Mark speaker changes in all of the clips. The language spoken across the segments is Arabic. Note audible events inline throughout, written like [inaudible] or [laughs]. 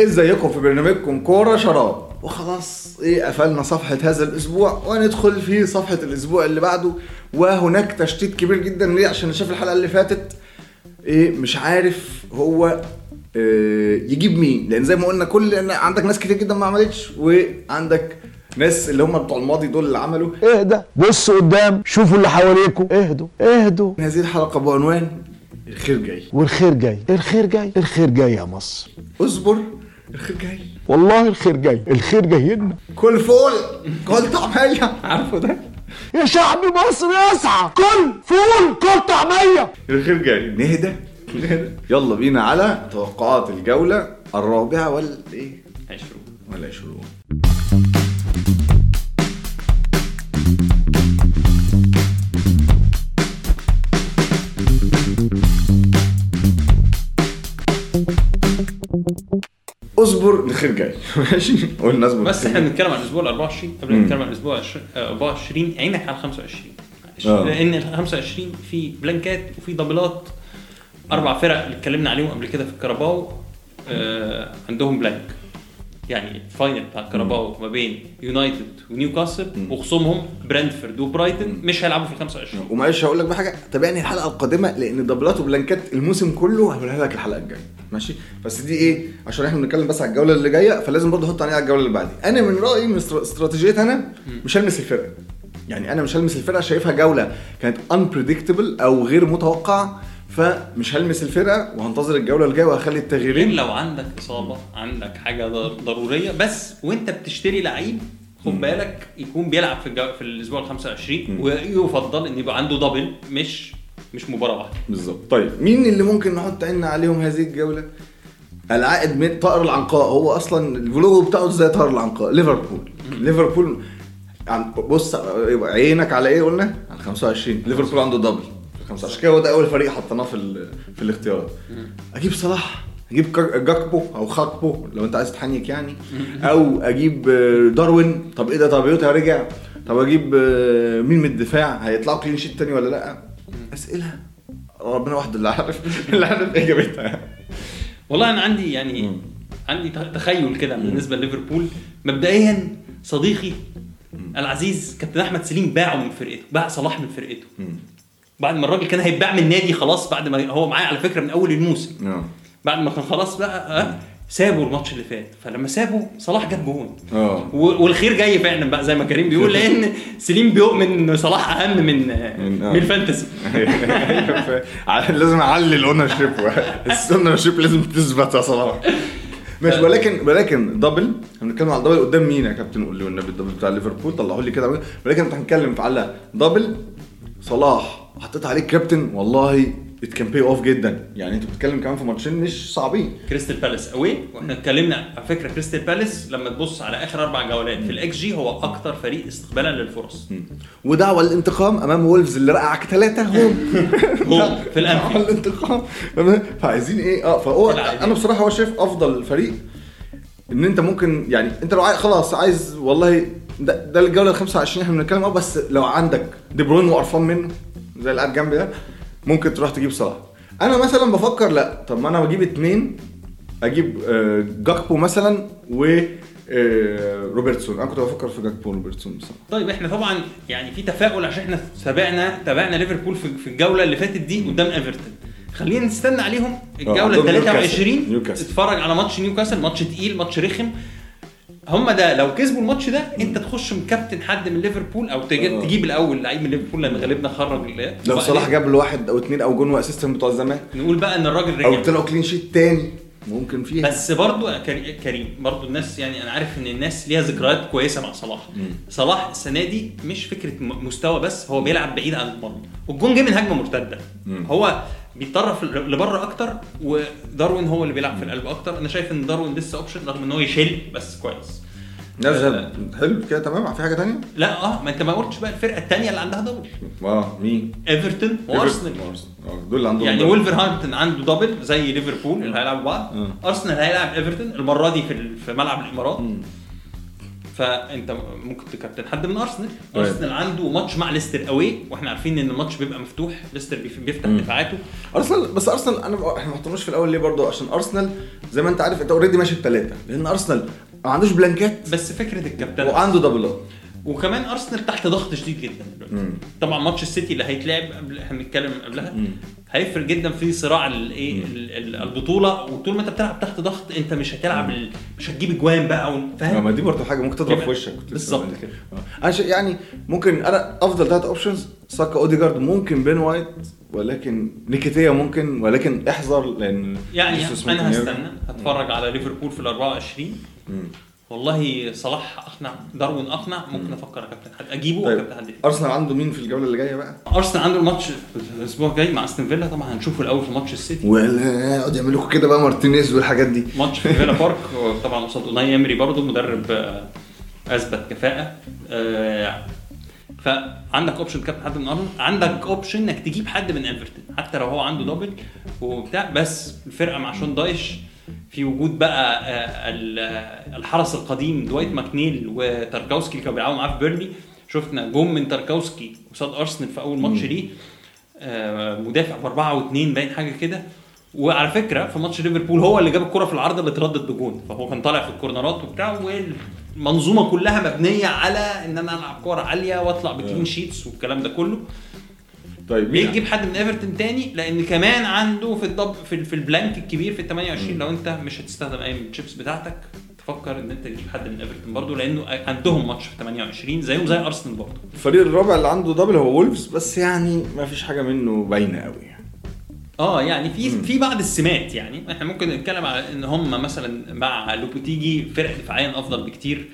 Speaker 1: ازيكم في برنامجكم كورة شراب. وخلاص إيه قفلنا صفحة هذا الأسبوع وندخل في صفحة الأسبوع اللي بعده. وهناك تشتيت كبير جدا ليه؟ عشان شاف الحلقة اللي فاتت. إيه مش عارف هو إيه يجيب مين. لأن زي ما قلنا كل عندك ناس كتير جدا ما عملتش وعندك ناس اللي هم بتوع الماضي دول اللي عملوا.
Speaker 2: اهدى بص قدام شوفوا اللي حواليكوا. اهدوا اهدوا.
Speaker 1: هذه الحلقة بعنوان الخير جاي.
Speaker 2: والخير جاي. الخير جاي الخير جاي يا مصر.
Speaker 1: اصبر. الخير جاي.
Speaker 2: والله الخير جاي. الخير جاي لنا
Speaker 1: كل فول. كل طعميه عارفه ده؟
Speaker 2: يا شعب مصر اسعى كل فول كل طعميه
Speaker 1: الخير جاي. نهدى نهدى يلا بينا على توقعات الجولة الرابعة والإيه؟
Speaker 3: عشرون.
Speaker 1: والعشرون. اصبر الخير جاي. [laughs] ماشي. قلنا اصبر
Speaker 3: بس إحنا
Speaker 1: جاي.
Speaker 3: بنتكلم عن الأسبوع ال 24 قبل ما نتكلم عن الأسبوع 20 آه، 24 عينك على 25
Speaker 1: آه.
Speaker 3: لأن ال 25 في بلانكات وفي دبلات أربع فرق اللي اتكلمنا عليهم قبل كده في الكاراباو آه عندهم blank يعني ال final بتاع الكاراباو ما بين يونايتد ونيوكاسل وخصومهم برنتفورد وبرايتون مش هيلعبوا في ال 25
Speaker 1: ومعلش هقول لك بقى حاجة. تابعني الحلقة القادمة لأن دبلات وبلانكات الموسم كله هقولها لك الحلقة الجاية. ماشي؟ بس دي إيه؟ عشان إحنا بنتكلم بس على الجولة اللي جاية فلازم برضه أحط عليها على الجولة اللي بعديها أنا من رأيي من استر- استراتيجية أنا مش هلمس الفرقة. يعني أنا مش هلمس الفرقة شايفها جولة كانت unpredictable أو غير متوقعة فمش هلمس الفرقة وهنتظر الجولة اللي جاية وهخلي التغييرين.
Speaker 3: لو عندك إصابة عندك حاجة ضر- ضرورية بس وأنت بتشتري لعيب خد بالك يكون بيلعب في الجو... في الأسبوع ال 25 ويفضل إن يبقى عنده دبل مش مش مباراة واحدة.
Speaker 1: بالظبط. طيب مين اللي ممكن نحط عيننا عليهم هذه الجولة؟ العائد من طائر العنقاء. هو أصلا الفلوج بتاعه زي طائر العنقاء. ليفربول. ليفربول عن- بص عينك على إيه قلنا؟ على 25 ليفربول عنده double 25 كده هو ده أول فريق حطيناه في في الاختيارات. أجيب صلاح أجيب جاكبو أو خاكبو لو أنت عايز تحنيك يعني. أو أجيب آه، داروين. طب إيه ده؟ طب يوتا رجع. طب أجيب آه، مين من الدفاع؟ هيطلعوا clean sheet تاني ولا لأ؟ أسئلة. ربنا وحده اللي عارف. [laughs] اللي عارف إجابتها.
Speaker 3: والله أنا عندي يعني. عندي تخيل كده بالنسبة لليفربول. مبدئيا صديقي العزيز كابتن أحمد سليم باعه من فرقته باع صلاح من فرقته. بعد ما الراجل كان هيتباع من النادي خلاص بعد ما هو معايا على فكرة من أول الموسم.
Speaker 1: آه.
Speaker 3: بعد ما كان خلاص بقى أه سابوا الماتش اللي فات. فلما سابوا صلاح جاب جون. آه. والخير جاي فعلا بقى زي ما كريم بيقول [laughs] لأن سليم بيؤمن إن صلاح أهم من
Speaker 1: من- آه.
Speaker 3: من ال fantasy. [laughs]
Speaker 1: لازم أعلي ال ownership ال ownership لازم تثبت يا صلاح. ماشي ولكن ولكن double هنتكلم على ال double قدام مين يا كابتن؟ قول لي والنبي ال double بتاع ليفربول طلعوا لي كده. ولكن هنتكلم على double صلاح حطيت عليه كابتن والله it can pay off جدا. يعني أنت بتتكلم كمان في ماتشين مش صعبين.
Speaker 3: كريستال بالاس. أوي؟ وإحنا اتكلمنا على فكرة كريستال بالاس لما تبص على آخر أربع جولات في الاكس جي هو أكتر فريق استقبالا للفرص.
Speaker 1: ودعوة الانتقام أمام وولفز اللي رقعك ثلاثة هم [laughs]
Speaker 3: هو في الانفيلد
Speaker 1: الانتقام. فعايزين إيه؟ آه فهو. أنا بصراحة هو شايف أفضل فريق إن أنت ممكن يعني أنت لو عايز خلاص عايز والله ده, ده الجولة ال 25 إحنا بنتكلم آه بس لو عندك دي بروين وقرفان منه زي اللي قاعد جنبي ده ممكن تروح تجيب صلاح. أنا مثلا بفكر لأ طب ما أنا بجيب اتنين أجيب آه، جاكبو مثلا و آه، روبرتسون. أنا كنت بفكر في جاكبو وروبرتسون بصراحة.
Speaker 3: طيب إحنا طبعا يعني في تفاؤل عشان إحنا تابعنا تابعنا ليفربول في, الجولة اللي فاتت دي قدام إيفرتون. خلينا نستنى عليهم الجولة
Speaker 1: عندهم
Speaker 3: ال
Speaker 1: نيوكاسل.
Speaker 3: 23
Speaker 1: نيوكاسل.
Speaker 3: اتفرج على ماتش نيوكاسل ماتش تقيل ماتش رخم. هم ده لو كسبوا الماتش ده انت تخش مكابتن حد من ليفربول أو
Speaker 1: آه.
Speaker 3: تجيب الأول لعيب من ليفربول لأن غالبنا خرج
Speaker 1: لو صلاح جاب له واحد أو اتنين أو جون و assist بتوع زمان
Speaker 3: نقول بقى إن الراجل
Speaker 1: أو
Speaker 3: رجع
Speaker 1: طلعوا clean sheet تاني ممكن فيها.
Speaker 3: بس برضو كريم برضو الناس يعني أنا عارف إن الناس ليها ذكريات كويسة مع صلاح. صلاح السنة دي مش فكرة مستوى بس هو بيلعب بعيد عن المرمى. والجون جه من هجمة مرتدة. هو بيتطرف لبره أكتر وداروين هو اللي بيلعب في القلب أكتر. أنا شايف إن داروين لسه option رغم إن هو يشيل بس كويس.
Speaker 1: لا زي- حلو كده تمام. في حاجة تانية؟
Speaker 3: لا آه ما أنت ما قلتش بقى الفرقة الثانية اللي عندها double.
Speaker 1: آه مين؟
Speaker 3: إيفرتون وأرسنال.
Speaker 1: آه دول اللي عندهم
Speaker 3: يعني. ولفرهامبتون عنده double زي ليفربول اللي هيلعبوا بعض.
Speaker 1: آه.
Speaker 3: أرسنال هيلعب إيفرتون المرة دي في في ملعب الإمارات. فأنت ممكن تكابتن. حد من أرسنال؟
Speaker 1: طيب.
Speaker 3: أرسنال عنده ماتش مع ليستر أوي وإحنا عارفين إن الماتش بيبقى مفتوح. ليستر بيف- بيفتح دفاعاته.
Speaker 1: أرسنال بس أرسنال أنا إحنا ما حطيناش في الأول ليه برضه؟ عشان أرسنال زي ما أنت عارف أنت already ماشي بثلاثه لأن أرسنال ما عندوش بلانكات.
Speaker 3: بس فكرة الكابتن.
Speaker 1: وعنده دبلات
Speaker 3: وكمان أرسنال تحت ضغط شديد جدا. دلوقتي طبعا ماتش السيتي اللي هيتلعب قبل إحنا بنتكلم قبلها. هيفرق جدا في صراع الايه ال- ال- البطولة. وطول ما أنت بتلعب تحت ضغط أنت مش هتلعب مش هتجيب أجوان بقى و-
Speaker 1: آه،
Speaker 3: فاهم
Speaker 1: ما دي برضه حاجة ممكن تضرب في وشك
Speaker 3: بالظبط.
Speaker 1: آه. أنا يعني ممكن أنا أفضل ثلاث options ساكا أوديجارد ممكن بن وايت ولكن نكيتيا ممكن ولكن احذر لأن
Speaker 3: يعني
Speaker 1: أنا.
Speaker 3: هستنى. هتفرج على ليفربول في ال 24 والله صلاح أقنع داروين أقنع ممكن أفكر اكابتن حد أجيبه
Speaker 1: طيب.
Speaker 3: واكابتن حد
Speaker 1: أرسنال عنده مين في الجولة اللي جاية بقى؟
Speaker 3: أرسنال عنده الماتش الأسبوع الجاي مع أستون فيلا طبعا هنشوفه الأول في ماتش السيتي.
Speaker 1: ويقعد يعملوا لكم كده بقى مارتينيز والحاجات دي.
Speaker 3: ماتش في فيلا [laughs] بارك طبعا قصاد أوناي إمري برضه مدرب آه، أثبت كفاءة. آه، فعندك option كابتن حد من ارسنال عندك option إنك تجيب حد من ايفرتون حتى لو هو عنده double وبتاع بس الفرقة مع شون دايش في وجود بقى آه، ال- آه، الحرس القديم دوايت ماكنيل وتاركوسكي اللي كانوا بيلعبوا معاه في بيرنلي. شفنا جون من تاركوسكي قصاد أرسنال في أول ماتش ليه آه، مدافع باربعه واثنين باين حاجة كده. وعلى فكرة في ماتش ليفربول هو اللي جاب الكرة في العارضه اللي اتردد بجون فهو كان طالع في الكورنرات وبتاع والمنظومة كلها مبنية على إن أنا ألعب كورة عالية وأطلع ب clean sheets والكلام ده كله.
Speaker 1: طيب
Speaker 3: ليه تجيب حد من إيفرتون تاني؟ لأن كمان عنده في الضب في, في ال blank الكبير في ال 28 لو أنت مش هتستخدم أي من الشيبس بتاعتك تفكر إن أنت تجيب حد من إيفرتون برضه لأنه عندهم ماتش في 28 زيهم زي أرسنال برضه.
Speaker 1: الفريق الرابع اللي عنده double هو وولفز بس يعني ما فيش حاجة منه باينة قوي يعني.
Speaker 3: آه يعني في في بعض السمات يعني. إحنا ممكن نتكلم على إن هم مثلا مع لوبوتيجي فرق دفاعيا أفضل بكتير.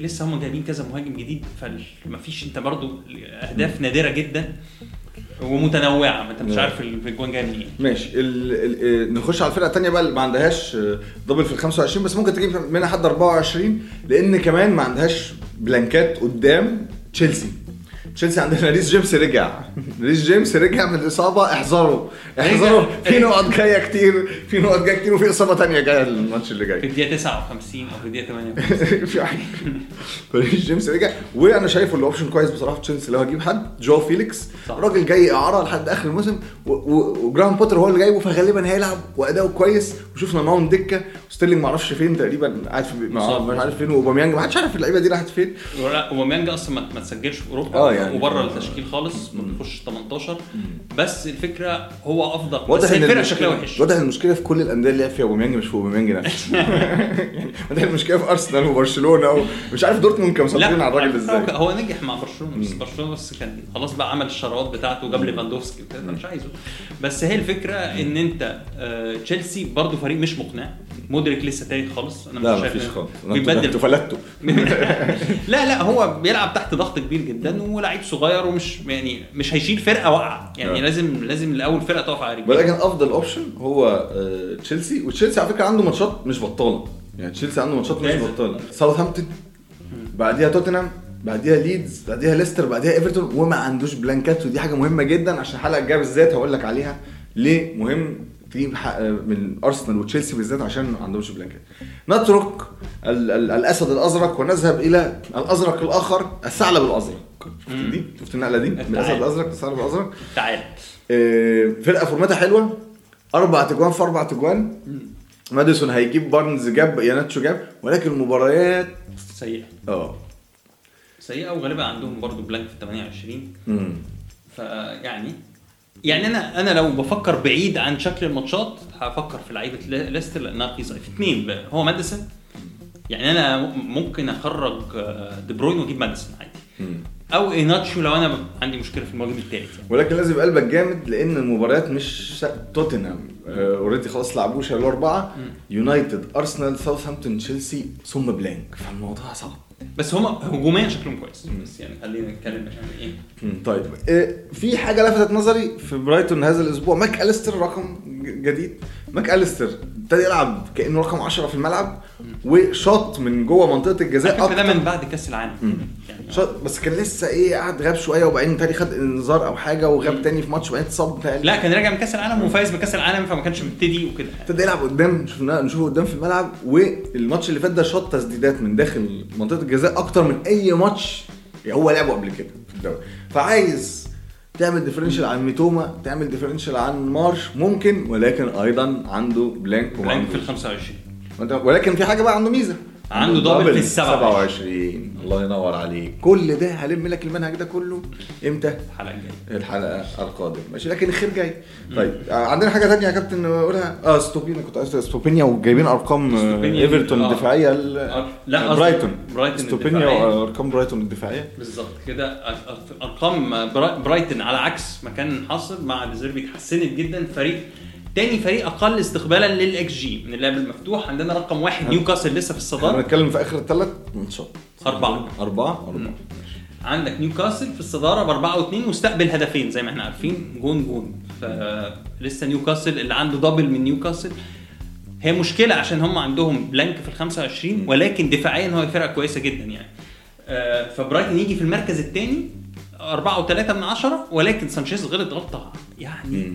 Speaker 3: لسه هم جايبين كذا مهاجم جديد فمفيش انت برضو أهداف نادرة جدا ومتنوعة ما انت مش
Speaker 1: نعم.
Speaker 3: عارف الأجوان جاي منين.
Speaker 1: ماشي. ال ال ال نخش على الفرقة الثانية بقى اللي ما عندهاش آه، double في ال 25 بس ممكن تجيب منها حد 24 لأن كمان ما عندهاش بلانكات قدام تشيلسي. تشيلسي عندنا [laughs] ريس جيمس رجع. ريس جيمس رجع من الإصابة احذروا. احذروا. في نقط جاية كتير في نقط جاية كتير وفي إصابة ثانية جاية الماتش اللي
Speaker 3: في
Speaker 1: جاي
Speaker 3: الدقيقه 59 أو في الدقيقة 58 [laughs]
Speaker 1: في حاجة فريس جيمس رجع. وأنا شايفه اللي option كويس بصراحة في تشيلسي لو هجيب حد جو فيليكس. راجل جاي إعارة لحد آخر الموسم وجراهام بوتر هو اللي جايبه فغالبا هيلعب وأداؤه كويس. وشفنا معاهم دكة. وستيرلينج ما أعرفش فين تقريبا قاعد في. مش عارف فين. وأوباميانج ما حدش عارف اللعيبة دي راحت فين.
Speaker 3: ولا- اوباميانج أصلا ما- تسجلش في أوروبا.
Speaker 1: آه يعني.
Speaker 3: وبره التشكيل خالص ما بيخش 18 بس الفكرة هو أفضل.
Speaker 1: واضح
Speaker 3: بس
Speaker 1: إن
Speaker 3: الفرقة شكلها وحش.
Speaker 1: واضح المشكلة في كل الأندية اللي فيها أوباميانج مش في أوباميانج نفسه. يعني [laughs] واضح المشكلة في أرسنال وبرشلونة ومش عارف دورتموند كانوا مسيطرين على الراجل إزاي.
Speaker 3: هو- نجح مع برشلونة بس برشلونة بس كان خلاص بقى عمل الشراوات بتاعته وجاب ليفاندوفسكي أنا مش عايزه. بس هي الفكرة إن أنت آه، تشيلسي برضه فريق مش مقنع. مودريك لسه تايه خالص. أنا
Speaker 1: لا
Speaker 3: مش شايف
Speaker 1: مفيش خالص.
Speaker 3: بيبدل.
Speaker 1: أنتوا فلتوا. [laughs]
Speaker 3: لا لا هو بيلعب تحت ضغط كبير جدا ولعيب صغير ومش يعني مش هيشيل فرقة واقعة. يعني
Speaker 1: آه.
Speaker 3: لازم لازم الأول فرقة تقف على رجليها
Speaker 1: ولكن أفضل option هو آه، تشيلسي. وتشيلسي على فكرة عنده ماتشات مش بطالة. يعني تشيلسي عنده ماتشات مش. بطالة. ساوثهامبتون بعديها توتنهام بعديها ليدز بعديها ليستر بعديها ايفرتون وما عندوش بلانكات ودي حاجة مهمة جدا. عشان الحلقة الجاية بالذات هقول لك عليها ليه مهم. حق- من أرسنال وتشيلسي بالذات عشان ما عندهمش بلانكات. نترك ال- ال- الأسد الأزرق ونذهب إلى الأزرق الآخر الثعلب الأزرق. شفت دي شفت النقلة دي؟ من
Speaker 3: الأسد.
Speaker 1: الأزرق للثعلب الأزرق.
Speaker 3: تعال.
Speaker 1: آه، فرقة فورمتها حلوة. أربع اجوان في أربع اجوان. ماديسون هيجيب بارنز جاب إيناتشو جاب ولكن المباريات
Speaker 3: سيئة.
Speaker 1: آه.
Speaker 3: سيئة وغالبا عندهم برضو blank في 28
Speaker 1: مم.
Speaker 3: فيعني يعني أنا أنا لو بفكر بعيد عن شكل الماتشات هفكر في لعيبة لي- ليستر لانها في ضعيف اثنين. هو ماديسون. يعني أنا ممكن أخرج آه، دي بروين وأجيب ماديسون عادي. أو إيناتشو لو أنا عندي مشكلة في المهاجم الثالث يعني.
Speaker 1: ولكن لازم قلبك جامد لأن المباريات مش توتنهام. already خلاص لعبوه شالوا أربعة. يونايتد أرسنال ساوثهامبتون تشيلسي ثم blank. فالموضوع صعب.
Speaker 3: بس هم هجوميا شكلهم كويس. بس يعني خلينا نتكلم عشان
Speaker 1: إيه. طيب. آه، في حاجة لفتت نظري في برايتون هذا الأسبوع. ماك أليستر رقم جديد. ماك اليستر ابتدى يلعب كأنه رقم 10 في الملعب وشاط من جوه منطقة الجزاء
Speaker 3: الفكرة ده
Speaker 1: أكتر.
Speaker 3: من بعد كأس العالم. يعني
Speaker 1: شاط بس كان لسه إيه قعد غاب شوية وبعدين تاني خد انذار أو حاجة وغاب تاني في ماتش وبعدين اتصاب
Speaker 3: لا كان راجع من كأس العالم وفايز بكأس العالم فما كانش مبتدي وكده.
Speaker 1: ابتدى يلعب قدام شفناه نشوفه قدام في الملعب والماتش اللي فات ده شاط تسديدات من داخل منطقة الجزاء أكتر من أي ماتش هو لعبه قبل كده في الدوري. فعايز تعمل differential عن ميتوما تعمل differential عن مارش ممكن ولكن أيضا عنده blank
Speaker 3: blank في ال
Speaker 1: عندوش.
Speaker 3: 25
Speaker 1: وأنت- ولكن في حاجة بقى عنده ميزة
Speaker 3: عنده double في ال 27.
Speaker 1: 27 الله ينور عليك. كل ده هلم لك المنهج ده كله إمتى؟
Speaker 3: الحلقة الجاية.
Speaker 1: الحلقة القادمة. ماشي لكن الخير جاي. طيب عندنا حاجة ثانية يا كابتن نقولها آه إستوبينيان. كنت عايز إستوبينيان وجايبين أرقام آه، إيفرتون
Speaker 3: آه.
Speaker 1: الدفاعية
Speaker 3: آه، لا،
Speaker 1: برايتون.
Speaker 3: برايتون إستوبينيان.
Speaker 1: وارقام برايتون الدفاعية.
Speaker 3: بالظبط كده. أرقام برا- برايتون على عكس ما كان حاصل مع ديزيربي اتحسنت جدا. فريق تاني فريق أقل استقبالا للإكس جي. من اللعب المفتوح عندنا رقم واحد نيوكاسل لسه في
Speaker 1: إحنا
Speaker 3: الصداره
Speaker 1: بنتكلم في آخر الثلاث ماتشات
Speaker 3: أربعة.
Speaker 1: أربعة. اربعه
Speaker 3: عندك نيوكاسل في الصدارة بأربعة واثنين واستقبل هدفين زي ما إحنا عارفين جون جون. فلسه نيوكاسل اللي عنده double من نيوكاسل. هي مشكلة عشان هم عندهم blank في ال 25 ولكن دفاعيا هو فرقة كويسة جدا يعني. آه، فبرايتون يجي في المركز الثاني أربعة وثلاثة من عشرة ولكن سانشيز غلط غلطة يعني.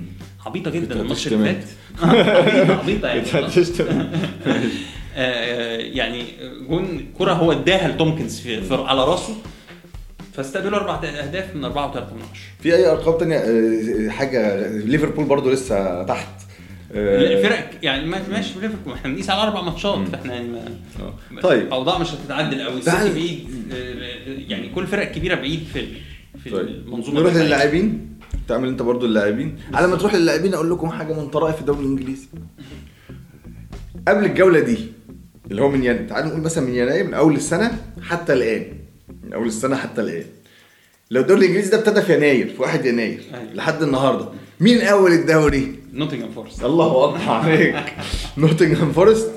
Speaker 1: مم.
Speaker 3: عبيطة جدا الماتش اللي فات
Speaker 1: هتشتمك.
Speaker 3: عبيطة عبيطة يعني. [laughs] آه، يعني جون كرة هو اداها لتومكنز في, في على راسه فاستقبلوا أربع أهداف من أربعة وثلاثة من عشرة
Speaker 1: في أي أرقام تانية آه، حاجة ليفربول برضو لسه تحت آه،
Speaker 3: الفرق يعني ما- ماشي في ليفربول إحنا بنقيس على أربع ماتشات فاحنا يعني ما
Speaker 1: آه. طيب
Speaker 3: اوضاع مش هتتعدل قوي. السيتي بعيد آه، يعني كل فرق كبيرة بعيد في في
Speaker 1: طيب
Speaker 3: المنظومة
Speaker 1: نروح. للاعبين تعمل انت برضو اللاعبين؟ على ما تروح للاعبين أقول لكم حاجة من طرائف الدوري الإنجليزي. قبل الجولة دي اللي هو من يناير تعال نقول مثلا من يناير من أول السنة حتى الآن. من أول السنة حتى الآن. لو الدوري الإنجليزي ده ابتدى في يناير في 1 يناير
Speaker 3: أيوة.
Speaker 1: لحد النهارده مين أول الدوري؟
Speaker 3: نوتنغهام فورست.
Speaker 1: الله اكبر عليك. [laughs] نوتنغهام فورست.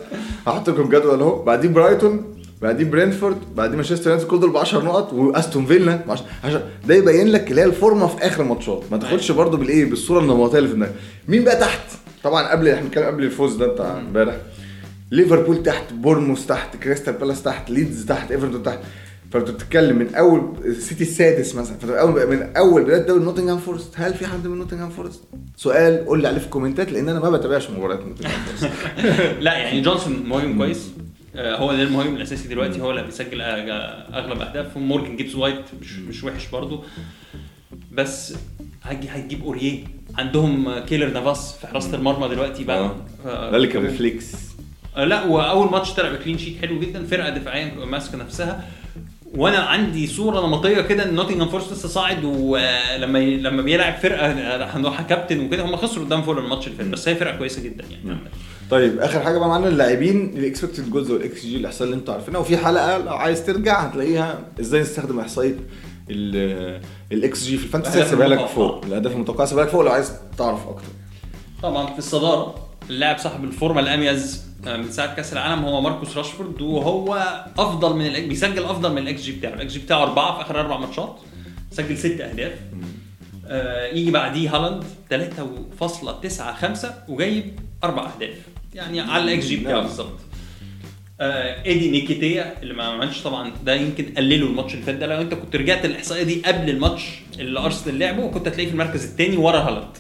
Speaker 1: هحط لكم جدول أهو. بعديه برايتون. بعديه برينتفورد بعديه مانشستر يونايتد كل دول ب 10 نقط وأستون فيلا ب 10 10 ده يبين لك اللي هي الفورمة في آخر الماتشات ما تاخدش برضو بالإيه؟ بالصورة النمطية اللي في دماغك. مين بقى تحت؟ طبعا قبل إحنا بنتكلم قبل الفوز ده بتاع امبارح. ليفربول تحت بورنموث تحت كريستال بالاس تحت ليدز تحت إيفرتون تحت. فأنت بتتكلم من أول السيتي السادس مثلا. فأنت اول من أول بداية دوري نوتنغهام فورست. هل في حد من نوتنغهام فورست؟ سؤال قول لي عليه في ال comments لأن أنا ما بتابعش مباريات نوتنغهام فورست. [laughs]
Speaker 3: لا يعني جونسون مهاجم كويس. هو ده المهاجم الأساسي دلوقتي هو اللي بيسجل أغلب اهدافهم مورجان جيبس وايت مش مش وحش برضه. بس هتجي هتجيب اوريه عندهم كيلور نافاس في حراسة المرمى دلوقتي بقى.
Speaker 1: آه.
Speaker 3: آه،
Speaker 1: ده اللي كان reflex
Speaker 3: آه، لا وأول ماتش طلع ب clean sheet حلو جدا. فرقة دفاعيا ماسكة نفسها. وأنا عندي صورة نمطية كده إن نوتنجهام فورست لسه صاعد ولما ي... لما بيلعب فرقة هنروح كابتن وكده هم خسروا قدام فولهام الماتش اللي فات. بس هي فرقة كويسة جدا يعني.
Speaker 1: طيب آخر حاجة بقى معانا اللاعبين ال expected goals وال xG الإحصائية اللي أنتوا عارفينها. وفي حلقة لو عايز ترجع هتلاقيها إزاي نستخدم إحصائية الاكس جي في الفانتسي. هسيبها لك. فوق. الأهداف المتوقعة هسيبها لك فوق لو عايز تعرف أكتر.
Speaker 3: طبعا في الصدارة. اللاعب صاحب الفورمة الأميز آه، من ساعة كأس العالم هو ماركوس راشفورد وهو أفضل من الأك... بيسجل أفضل من ال xG بتاعه. ال xG بتاعه أربعة في آخر أربع ماتشات سجل ست أهداف. آه يجي بعديه هالاند 3.95 وجايب أربع أهداف. يعني على الإكس جي بتاعه
Speaker 1: نعم.
Speaker 3: بالظبط. آه إيدي نكيتياه اللي ما عملش طبعا ده يمكن قلله الماتش اللي فات ده. لو أنت كنت رجعت الإحصائية دي قبل الماتش اللي أرسنال لعبه كنت هتلاقيه في المركز الثاني ورا هالاند.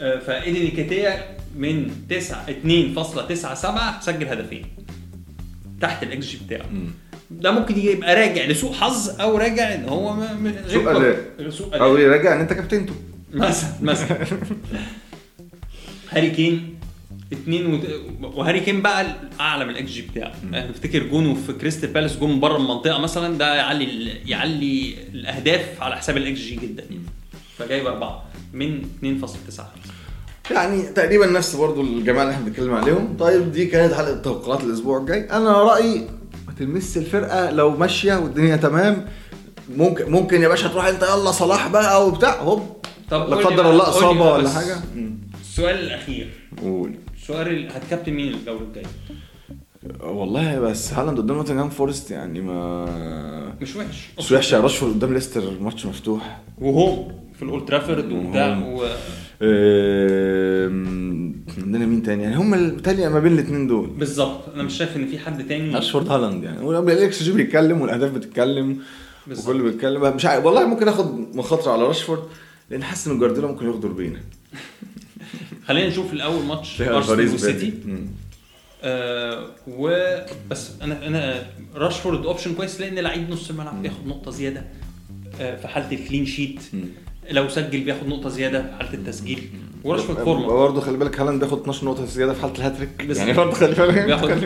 Speaker 3: آه، فإيدي نكيتياه من 9 2.97 سجل هدفين. تحت الإكس جي بتاعه. ده ممكن يبقى راجع لسوء حظ أو راجع إن هو
Speaker 1: سوء. أداء.
Speaker 3: سوء
Speaker 1: أو
Speaker 3: اداء
Speaker 1: يراجع إن أنت كابتنته.
Speaker 3: مثلا مثلا. [laughs] هاري كين اتنين وت... وهاري كين بقى اعلى من الإكس جي بتاعه. أنا بفتكر جونه في كريستال بالاس جون بره المنطقة مثلا ده يعلي ال- يعلي الأهداف على حساب الإكس جي جدا. فجايب أربعة من 2.95
Speaker 1: يعني تقريبا نفس برضو الجماعة اللي إحنا بنتكلم عليهم. طيب دي كانت حلقة توقعات الأسبوع الجاي. أنا رأيي ما تلمس الفرقة لو ماشية والدنيا تمام. ممكن ممكن يا باشا تروح انت يلا صلاح بقى وبتاع هوب.
Speaker 3: طب
Speaker 1: لا قدر الله
Speaker 3: إصابة
Speaker 1: ولا حاجة.
Speaker 3: السؤال الأخير.
Speaker 1: قول.
Speaker 3: السؤال ال- هتكابتن مين الجوله الجايه؟
Speaker 1: والله بس هالاند قدام نوتنجهام فورست يعني ما
Speaker 3: مش وحش.
Speaker 1: مش وحش يا راشفورد قدام ليستر ماتش مفتوح.
Speaker 3: و home في الأولد ترافورد وبتاع. و...
Speaker 1: عندنا مين تاني؟ يعني هم بالتالي ما بين الاثنين دول.
Speaker 3: بالظبط أنا مش شايف إن في حد تاني.
Speaker 1: راشفورد هالاند يعني. والاكس جي بيتكلم والأهداف بتتكلم. وكله بيتكلم. مش عارف والله ممكن آخد مخاطرة على راشفورد لأن حاسس إن جوارديولا ممكن ياخد ربينا [laughs]
Speaker 3: خلينا نشوف الأول ماتش
Speaker 1: أرسنال
Speaker 3: وسيتي. آه وبس أنا أنا راشفورد option كويس لأن لعيب نص الملعب بياخد نقطة زيادة آه في حالة ال clean sheet لو سجل بياخد نقطة زيادة في حالة التسجيل. وراشفورد فورمة.
Speaker 1: برضه خلي بالك هالاند بياخد 12 نقطة زيادة في حالة الهاتريك.
Speaker 3: بس-
Speaker 1: يعني برضه خلي بالك.
Speaker 3: بياخد-.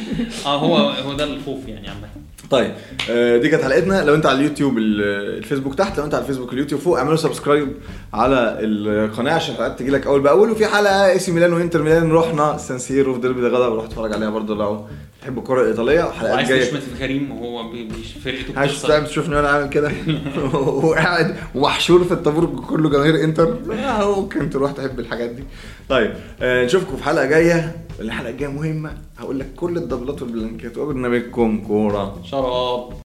Speaker 3: [laughs] آه هو هو ده الخوف يعني عامة.
Speaker 1: طيب آه، دي كانت حلقتنا. لو انت على اليوتيوب ال- الفيسبوك تحت لو انت على الفيسبوك اليوتيوب فوق اعملوا subscribe على القناة عشان الحلقات تجي لك أول بأول. وفي حلقة اي سي ميلان وإنتر ميلان. رحنا سان سيرو في ديربي ده غدا وروح أتفرج عليها برضه لو تحب الكرة الإيطالية؟
Speaker 3: وعايز
Speaker 1: جاية.
Speaker 3: تشمت في كريم وهو فرقته
Speaker 1: عايز تشوفني وأنا عامل كده. [laughs] وقاعد ومحشور في الطابور كله جماهير إنتر. ممكن تروح تحب الحاجات دي. طيب آه، نشوفكم في حلقة جاية. الحلقة الجاية مهمة. هقول لك كل الدبلات والبلانكات وبرنامجكم كورة؟
Speaker 3: شراب.